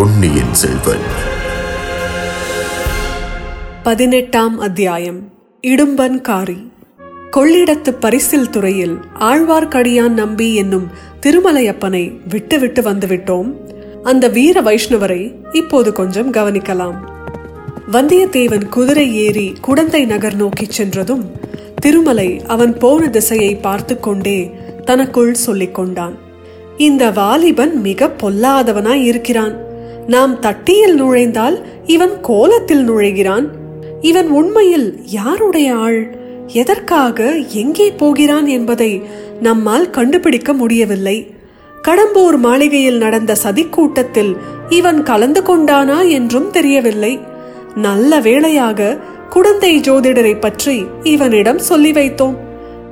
பொன்னியின் செல்வன். பதினெட்டாம் அத்தியாயம். இடும்பன்காரி கொள்ளிடத்து பரிசில் துறையில் ஆழ்வார்க்கடியான் நம்பி என்னும் திருமலையப்பனை விட்டுவிட்டு வந்துவிட்டோம். அந்த வீர வைஷ்ணவரை இப்போது கொஞ்சம் கவனிக்கலாம். வந்தியத்தேவன் குதிரை ஏறி குடந்தை நகர் நோக்கிச் சென்றதும் திருமலை அவன் போன திசையை பார்த்து கொண்டே தனக்குள் சொல்லிக் கொண்டான் இந்த வாலிபன் மிக பொல்லாதவனாய் இருக்கிறான். நாம் தட்டியில் நுழைந்தால் இவன் கோலத்தில் நுழைகிறான். இவன் உண்மையில் யாருடைய ஆள்? எதற்காக எங்கே போகிறான் என்பதை நம்மால் கண்டுபிடிக்க முடியவில்லை. கடம்பூர் மாளிகையில் நடந்த சதிக்கூட்டத்தில் இவன் கலந்து கொண்டானா என்றும் தெரியவில்லை. நல்ல வேளையாக குடந்தை ஜோதிடரை பற்றி இவனிடம் சொல்லி வைத்தோம்.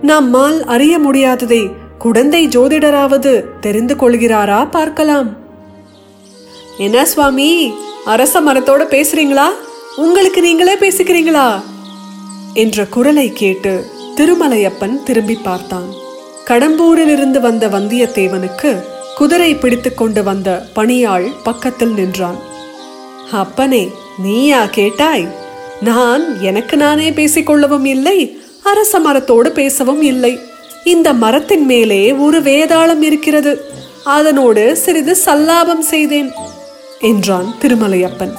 நம்மால் அறிய முடியாததை குடந்தை ஜோதிடராவது தெரிந்து கொள்கிறாரா பார்க்கலாம். என்ன சுவாமி? அரச மரத்தோட பேசுறீங்களா? உங்களுக்கு நீங்களே பேசிக்கிறீங்களா? என்ற குரலை கேட்டு திருமலையப்பன் திரும்பி பார்த்தான். கடம்பூரில் இருந்து வந்த வந்தியத்தேவனுக்கு குதிரை பிடித்து கொண்டு வந்த பணியாள் பக்கத்தில் நின்றான். அப்பனே நீயா கேட்டாய்? நான் எனக்கு நானே பேசிக்கொள்ளவும் இல்லை அரச மரத்தோடு பேசவும் இல்லை. இந்த மரத்தின் மேலே ஒரு வேதாளம் இருக்கிறது. அதனோடு சிறிது சல்லாபம் செய்தேன். என்றான் திருமலையப்பன்.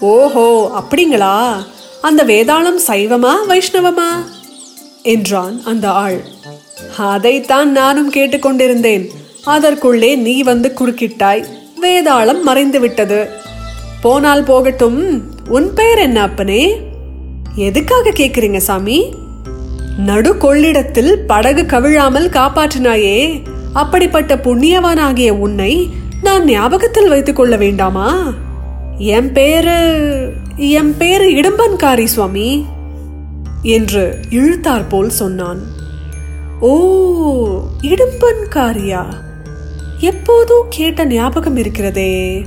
ஓஹோ அப்படிங்களா? அந்த வேதாளம் சைவமா வைஷ்ணவமா? என்றான் அந்த ஆள். அதைத்தான் நானும் கேட்டுக்கொண்டிருந்தேன். அதற்குள்ளே நீ வந்து குறுக்கிட்டாய். வேதாளம் மறைந்து விட்டது போனால் போகட்டும். உன் பெயர் என்ன அப்பனே? எதுக்காக கேக்குறீங்க சாமி? நடு கொள்ளிடத்தில் படகு கவிழாமல் காப்பாற்றினாயே. அப்படிப்பட்ட புண்ணியவானாகிய உன்னை நான் ஞாபகத்தில் வைத்துக் கொள்ள வேண்டாமா? என் பேரு என் பேரு இடும்பன்காரி சுவாமி என்று இழுத்தார் போல் சொன்னான். ஓ இடும்பன்காரியா? எப்போதோ கேட்ட ஞாபகம் இருக்கிறதே.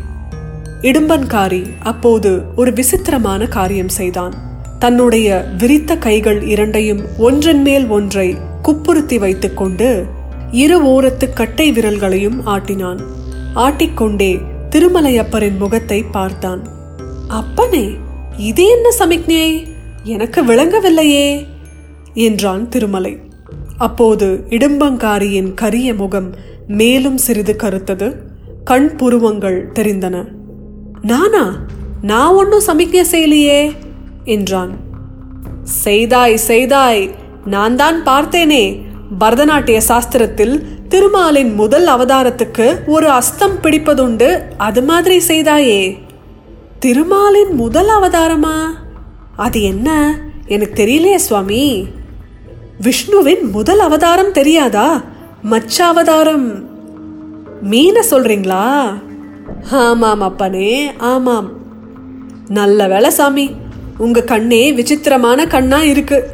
இடும்பன்காரி அப்போது ஒரு விசித்திரமான காரியம் செய்தான். தன்னுடைய விரித்த கைகள் இரண்டையும் ஒன்றன் மேல் ஒன்றை குப்புறுத்தி வைத்துக்கொண்டு இரு ஓரத்து கட்டை விரல்களையும் ஆட்டினான். ஆட்டிக்கொண்டே திருமலையப்பரின் முகத்தை பார்த்தான். அப்பனே இது என்ன சமிக்ஞை? எனக்கு விளங்கவில்லையே என்றான் திருமலை. அப்போது இடும்பங்காரியின் கரிய முகம் மேலும் சிறிது கருத்தது. கண் புருவங்கள் தெரிந்தன. நானா? நான் ஒன்றும் சமிக்ஞை செய்யலையே என்றான். செய்தாய் செய்தாய் நான் தான் பார்த்தேனே பரதநாட்டிய சாஸ்திரத்தில் திருமாலின் முதல் அவதாரத்துக்கு ஒரு அஸ்தம் பிடிப்பதுண்டு அது மாதிரி செய்தாயே. திருமாலின் முதல் அவதாரமா? அது என்ன? எனக்கு தெரியலையே சுவாமி. விஷ்ணுவின் முதல் அவதாரம் தெரியாதா? மச்ச அவதாரம். மீன சொல்றீங்களா? ஆமாம் அப்பனே ஆமாம். நல்ல வேலை சாமி. உங்க கண்ணே விசித்திரமான கண்ணா இருக்கு.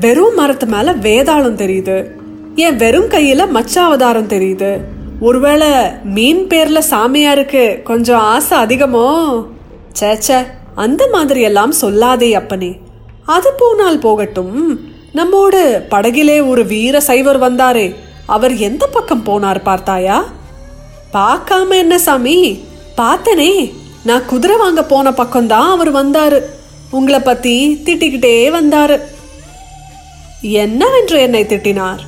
வெறும் மரத்து மேல வேதாளம் தெரியுது. என் வெறும் கையில மச்ச அவதாரம் தெரியுது? ஒருவேளை மீன் பேர்ல சாமியாருக்கு கொஞ்சம் ஆசை அதிகமோ? சேச்ச அந்த மாதிரி எல்லாம் சொல்லாதே அப்பனே. அது போனால் போகட்டும். நம்மோடு படகிலே ஒரு வீர சைவர் வந்தாரே. அவர் எந்த பக்கம் போனார் பார்த்தாயா? பார்க்காம என்ன சாமி? பார்த்தனே. நான் குதிரை வாங்க போன பக்கம்தான் அவர் வந்தாரு. உங்களை பத்தி திட்டிக்கிட்டே வந்தாரு. என்னவென்று என்னை திட்டினார்?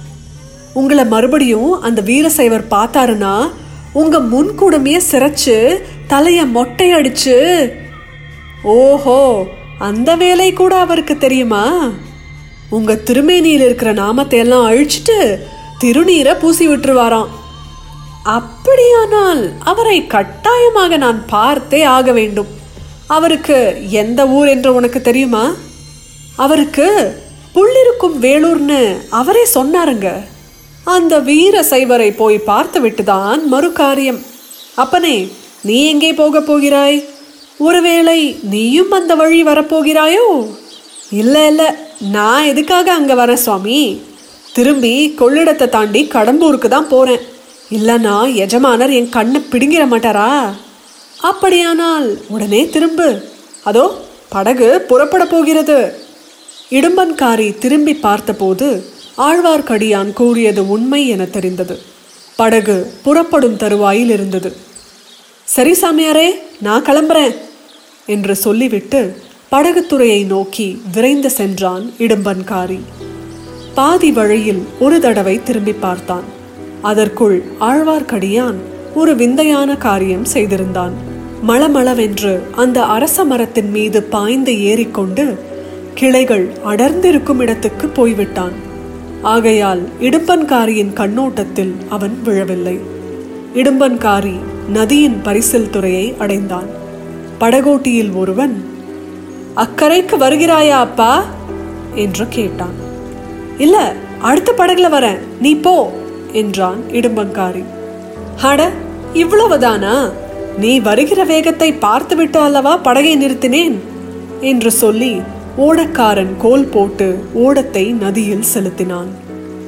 உங்களை மறுபடியும் அந்த வீரசைவர் பார்த்தாருன்னா உங்க முன்கூடமைய சிரைச்சு தலைய மொட்டை அடிச்சு ஓஹோ அந்த வேலை கூட அவருக்கு தெரியுமா? உங்க திருமேனியில் இருக்கிற நாமத்தை எல்லாம் அழிச்சிட்டு திருநீரை பூசி விட்டுருவாராம். அப்படியானால் அவரை கட்டாயமாக நான் பார்த்தே ஆக வேண்டும். அவருக்கு எந்த ஊர் என்று உனக்கு தெரியுமா? அவருக்கு புள்ளிருக்கும் வேலூர்னு அவரே சொன்னாருங்க. அந்த வீர சைவரை போய் பார்த்துவிட்டுதான் மறு காரியம் அப்பனே நீ எங்கே போகப் போகிறாய்? ஒருவேளை நீயும் அந்த வழி வரப்போகிறாயோ? இல்லை இல்லை நான் எதுக்காக அங்கே வரேன் சுவாமி? திரும்பி கொள்ளிடத்தை தாண்டி கடம்பூருக்கு தான் போகிறேன் இல்லைன்னா எஜமானர் என் கண்ணை பிடுங்கிட மாட்டாரா? அப்படியானால் உடனே திரும்பு. அதோ படகு புறப்பட போகிறது. இடும்பன்காரி திரும்பி பார்த்தபோது ஆழ்வார்க்கடியான் கூறியது உண்மை என தெரிந்தது. படகு புறப்படும் தருவாயில் இருந்தது. சரி சாமியாரே நான் கிளம்புறேன் என்று சொல்லிவிட்டு படகுத்துறையை நோக்கி விரைந்து சென்றான் இடும்பன்காரி. பாதி வழியில் ஒரு தடவை திரும்பி பார்த்தான். அதற்குள் ஆழ்வார்க்கடியான் ஒரு விந்தையான காரியம் செய்திருந்தான். மளமளவென்று அந்த அரச மரத்தின் மீது பாய்ந்து ஏறிக்கொண்டு கிளைகள் அடர்ந்திருக்கும் இடத்துக்கு போய்விட்டான். ஆகையால் இடும்பன்காரியின் கண்ணோட்டத்தில் அவன் விழவில்லை. இடும்பன்காரி நதியின் பரிசல் துறையை அடைந்தான். படகோட்டியில் ஒருவன் அக்கறைக்கு வருகிறாயா அப்பா? என்று கேட்டான். இல்ல அடுத்த படகுல வரேன் நீ போ என்றான் இடும்பன்காரி அட இவ்வளவுதானா? நீ வருகிற வேகத்தை பார்த்துவிட்டு அல்லவா படகை நிறுத்தினேன்? என்று சொல்லி ஓடக்காரன் கோல் போட்டு ஓடத்தை நதியில் செலுத்தினான்.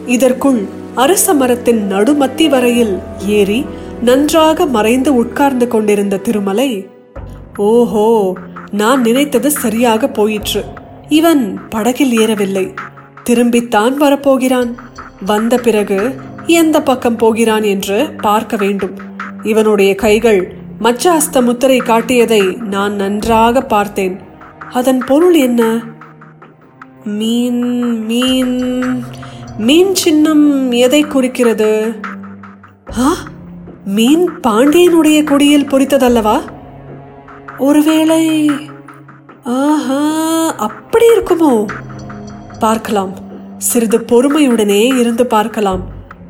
இதற்குள் அரச மரத்தின் நடுமத்தி வரையில் ஏறி நன்றாக மறைந்து உட்கார்ந்து கொண்டிருந்த திருமலை ஓஹோ நான் நினைத்தது சரியாக போயிற்று. இவன் படகில் ஏறவில்லை. திரும்பித்தான் வரப்போகிறான். வந்த பிறகு எந்த பக்கம் போகிறான் என்று பார்க்க வேண்டும். இவனுடைய கைகள் மச்ச அஸ்த முத்திரை காட்டியதை நான் நன்றாக பார்த்தேன். அதன் பொருள் என்ன? மீன் மீன். மீன் சின்னம் எதை குறிக்கிறது? ஆ? மீன் பாண்டியனுடைய கொடியில் பொறித்ததல்லவா? ஒருவேளை ஆஹா அப்படி இருக்குமோ? பார்க்கலாம். சிறிது பொறுமையுடனே இருந்து பார்க்கலாம்.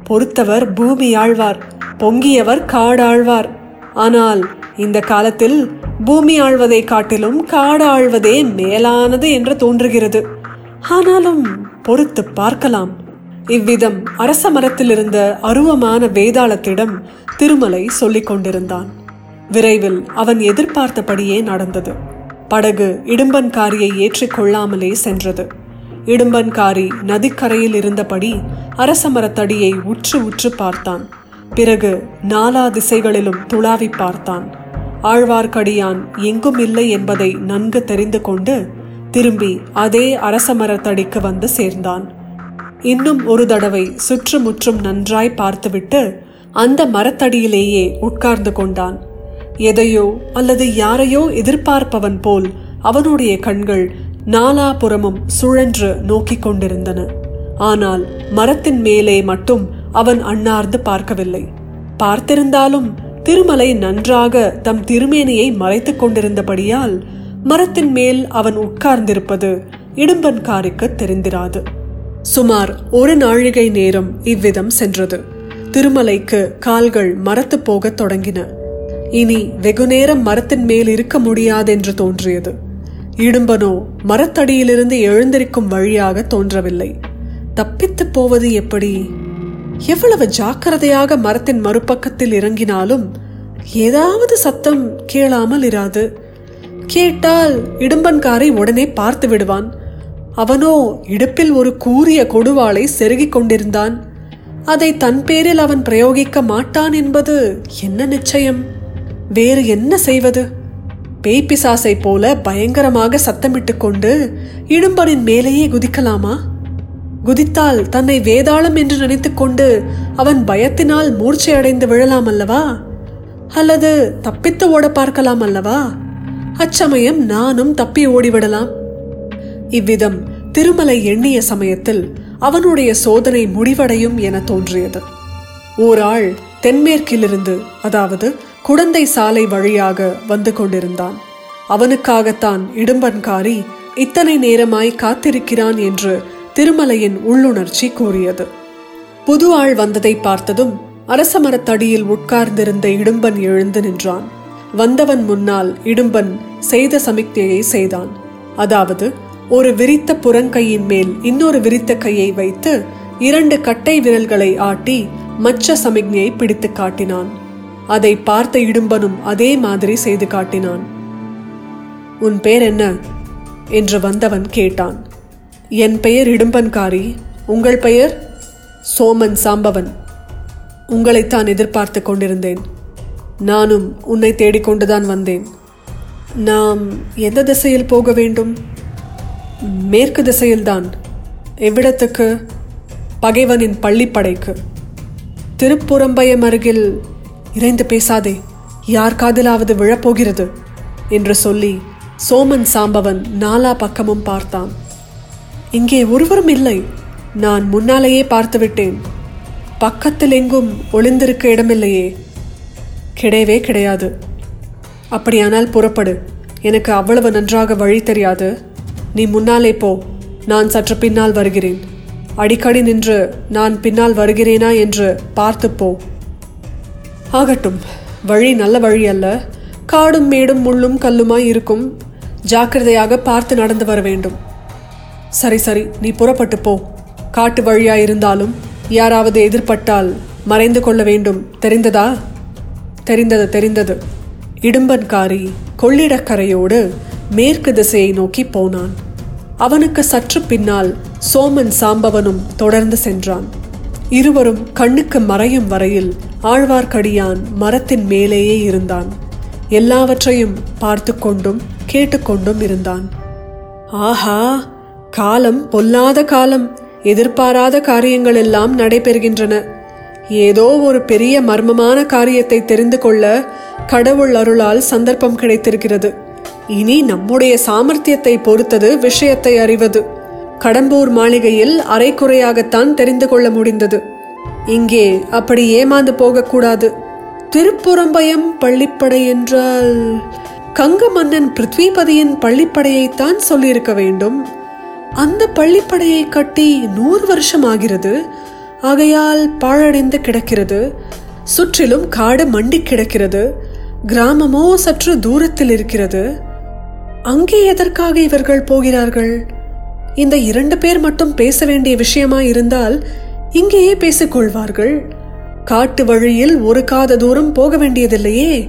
பொறுத்தவர் பூமி ஆழ்வார் பொங்கியவர் காடாழ்வார். ஆனால் இந்த காலத்தில் பூமி ஆழ்வதை காட்டிலும் காடு ஆழ்வதே மேலானது என்று தோன்றுகிறது. ஆனாலும் பொறுத்து பார்க்கலாம். இவ்விதம் அரச மரத்தில் இருந்த அருவமான வேதாளத்திடம் திருமலை சொல்லிக் கொண்டிருந்தான். விரைவில் அவன் எதிர்பார்த்தபடியே நடந்தது. படகு இடும்பன்காரியை ஏற்றிக்கொள்ளாமலே சென்றது. இடும்பன்காரி நதிக்கரையில் இருந்தபடி அரச மரத்தடியை உற்று உற்று பார்த்தான். பிறகு நாலா திசைகளிலும் துளாவி பார்த்தான். ஆழ்வார்க்கடியான் எங்கும் இல்லை என்பதை நன்கு தெரிந்து கொண்டு திரும்பி அதே அரச மரத்தடிக்கு வந்து சேர்ந்தான். இன்னும் ஒரு தடவை சுற்றுமுற்றும் நன்றாய் பார்த்துவிட்டு அந்த மரத்தடியிலேயே உட்கார்ந்து கொண்டான். எதையோ அல்லது யாரையோ எதிர்பார்ப்பவன் போல் அவனுடைய கண்கள் நாலாபுறமும் சுழன்று நோக்கிக் கொண்டிருந்தன. ஆனால் மரத்தின் மேலே மட்டும் அவன் அண்ணார்ந்து பார்க்கவில்லை. பார்த்திருந்தாலும் திருமலை நன்றாக தம் திருமேனியை மறைத்துக் கொண்டிருந்தபடியால் மரத்தின் மேல் அவன் உட்கார்ந்திருப்பது இடும்பன்காருக்கு தெரிந்திராது. சுமார் ஒரு நாழிகை நேரம் இவ்விதம் சென்றது. திருமலைக்கு கால்கள் மரத்து போகத் தொடங்கின. இனி வெகுநேரம் மரத்தின் மேல் இருக்க முடியாதென்று தோன்றியது. இடும்பனோ மரத்தடியிலிருந்து எழுந்திருக்கும் வழியாக தோன்றவில்லை. தப்பித்துப் போவது எப்படி? எவ்வளவு ஜாக்கிரதையாக மரத்தின் மறுபக்கத்தில் இறங்கினாலும் ஏதாவது சத்தம் கேளாமல் இராது. கேட்டால் இடும்பன்காரை உடனே பார்த்து விடுவான். அவனோ இடுப்பில் ஒரு கூறிய கொடுவாளை செருகிக் கொண்டிருந்தான். அதை தன் பேரில் அவன் பிரயோகிக்க மாட்டான் என்பது என்ன நிச்சயம்? வேறு என்ன செய்வது? பேய்பிசாசை போல பயங்கரமாக சத்தமிட்டு கொண்டு இடும்பனின் மேலேயே குதிக்கலாமா? குதித்தால் தன்னை வேதாளம் என்று நினைத்துக்கொண்டு அவன் பயத்தினால் மூர்ச்சை அடைந்து விழலாம் அல்லவா? அல்லது தப்பித்து ஓட பார்க்கலாம் அல்லவா? அச்சமயம் நானும் தப்பி ஓடிவிடலாம். இவ்விதம் திருமலை எண்ணிய சமயத்தில் அவனுடைய சோதனை முடிவடையும் என தோன்றியது. ஓராள் தென்மேற்கிலிருந்து அதாவது குடந்தை சாலை வழியாக வந்து கொண்டிருந்தான். அவனுக்காகத்தான் இடும்பன்காரி இத்தனை நேரமாய் காத்திருக்கிறான் என்று திருமலையின் உள்ளுணர்ச்சி கூறியது. புது ஆள் வந்ததை பார்த்ததும் அரச மரத்தடியில் உட்கார்ந்திருந்த இடும்பன் எழுந்து நின்றான். வந்தவன் முன்னால் இடும்பன் செய்த சமிக்ஞையை செய்தான். அதாவது ஒரு விரித்த புறங்கையின் மேல் இன்னொரு விரித்த கையை வைத்து இரண்டு கட்டை விரல்களை ஆட்டி மச்ச சமிக்ஞையை பிடித்து காட்டினான். அதை பார்த்த இடும்பனும் அதே மாதிரி செய்து காட்டினான். உன் பேர் என்ன? என்று வந்தவன் கேட்டான். என் பெயர் இடும்பன்காரி. உங்கள் பெயர்? சோமன் சாம்பவன். உங்களைத்தான் எதிர்பார்த்து கொண்டிருந்தேன். நானும் உன்னை தேடிக்கொண்டுதான் வந்தேன். நாம் எந்த திசையில் போக வேண்டும்? மேற்கு திசையில்தான். எவ்விடத்துக்கு? பகைவனின் பள்ளிப்படைக்கு. திருப்புறம்பயம் அருகில் இறைந்து பேசாதே. யார் காதிலாவது விழப்போகிறது? என்று சொல்லி சோமன் சாம்பவன் நாலா பக்கமும் பார்த்தான். இங்கே ஒருவரும் இல்லை. நான் முன்னாலேயே பார்த்துவிட்டேன். பக்கத்தில் எங்கும் ஒளிந்திருக்க இடமில்லையே. கிடையவே கிடையாது. அப்படியானால் புறப்படு. எனக்கு அவ்வளவு நன்றாக வழி தெரியாது. நீ முன்னாலே போ. நான் சற்று பின்னால் வருகிறேன். அடிக்கடி நின்று நான் பின்னால் வருகிறேனா என்று பார்த்து போ. ஆகட்டும். வழி நல்ல வழி அல்ல. காடும் மேடும் முள்ளும் கல்லுமாய் இருக்கும். ஜாக்கிரதையாக பார்த்து நடந்து வர வேண்டும். சரி சரி நீ புறப்பட்டு போ. காட்டு வழியா இருந்தாலும் யாராவது எதிர்பட்டால் மறைந்து கொள்ள வேண்டும். தெரிந்ததா? தெரிந்தது தெரிந்தது. இடும்பன்காரி கொள்ளிடக்கரையோடு மேற்கு திசையை நோக்கி போனான். அவனுக்கு சற்று பின்னால் சோமன் சாம்பவனும் தொடர்ந்து சென்றான். இருவரும் கண்ணுக்கு மறையும் வரையில் ஆழ்வார்க்கடியான் மரத்தின் மேலேயே இருந்தான். எல்லாவற்றையும் பார்த்து கொண்டும் கேட்டுக்கொண்டும் இருந்தான். ஆஹா! காலம் பொல்லாத காலம் எதிர்பாராத காரியங்கள் எல்லாம் நடைபெறுகின்றன. ஏதோ ஒரு பெரிய மர்மமான காரியத்தை தெரிந்து கொள்ள கடவுள் அருளால் சந்தர்ப்பம் கிடைத்திருக்கிறது. இனி நம்முடைய சாமர்த்தியத்தை பொறுத்தது விஷயத்தை அறிவது. கடம்பூர் மாளிகையில் அரைக்குறையாகத்தான் தெரிந்து கொள்ள முடிந்தது. இங்கே அப்படி ஏமாந்து போகக்கூடாது. திருப்புறம்பயம் பள்ளிப்படை என்றால் கங்க மன்னன் பிருத்விபதியின் பள்ளிப்படையைத்தான் சொல்லியிருக்க வேண்டும். அந்த பள்ளிப்படையை கட்டி நூறு வருஷம் ஆகிறது ஆகையால் பாழடைந்து கிடக்கிறது. சுற்றிலும் காடு மண்டி கிடக்கிறது. கிராமமோ சற்று தூரத்தில் இருக்கிறது. அங்கே எதற்காக இவர்கள் போகிறார்கள்? இந்த இரண்டு பேர் மட்டும் பேச வேண்டிய விஷயமா இருந்தால் இங்கேயே பேசிக்கொள்வார்கள் காட்டு வழியில் ஒரு காத தூரம் போக வேண்டியதில்லையே.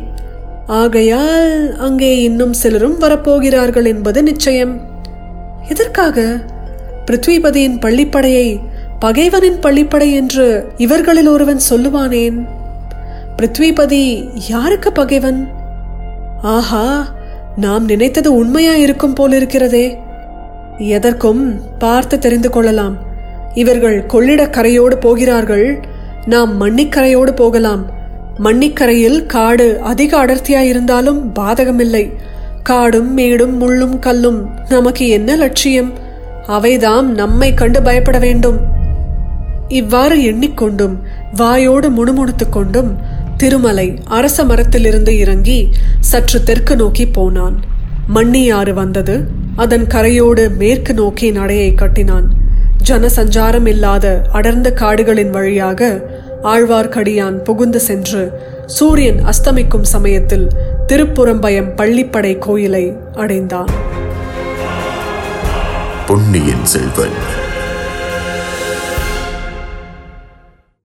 ஆகையால் அங்கே இன்னும் சிலரும் வரப்போகிறார்கள் என்பது நிச்சயம். எதற்காக? பிருத்விபதியின் பள்ளிப்படையை பகைவனின் பள்ளிப்படை என்று இவர்களில் ஒருவன் சொல்லுவானேன்? பிருத்விபதி யாருக்கு பகைவன்? ஆஹா நாம் நினைத்தது உண்மையா இருக்கும் போலிருக்கிறதே. எதற்கும் பார்த்து தெரிந்து கொள்ளலாம். இவர்கள் கொள்ளிடக்கரையோடு போகிறார்கள். நாம் மண்ணிக்கரையோடு போகலாம். மண்ணிக்கரையில் காடு அதிக அடர்த்தியாயிருந்தாலும் பாதகமில்லை. காடும் மேடும் முள்ளும் கல்லும் நமக்கு என்ன லட்சியம்? அவைதாம் நம்மை கண்டு பயப்பட வேண்டும். இவ்வாறு எண்ணிக்கொண்டும் வாயோடு முணுமுணுத்துக் கொண்டும் திருமலை அரச மரத்திலிருந்து இறங்கி சற்று தெற்கு நோக்கி போனான். மண்ணியாறு வந்தது. அதன் கரையோடு மேற்கு நோக்கி நடையை கட்டினான். ஜனசஞ்சாரம் இல்லாத அடர்ந்த காடுகளின் வழியாக ஆழ்வார்க்கடியான் புகுந்து சென்று சூரியன் அஸ்தமிக்கும் சமயத்தில் திருப்புறம்பயம் பள்ளிப்படை கோயிலை அடைந்தான். பொன்னியின் செல்வன்.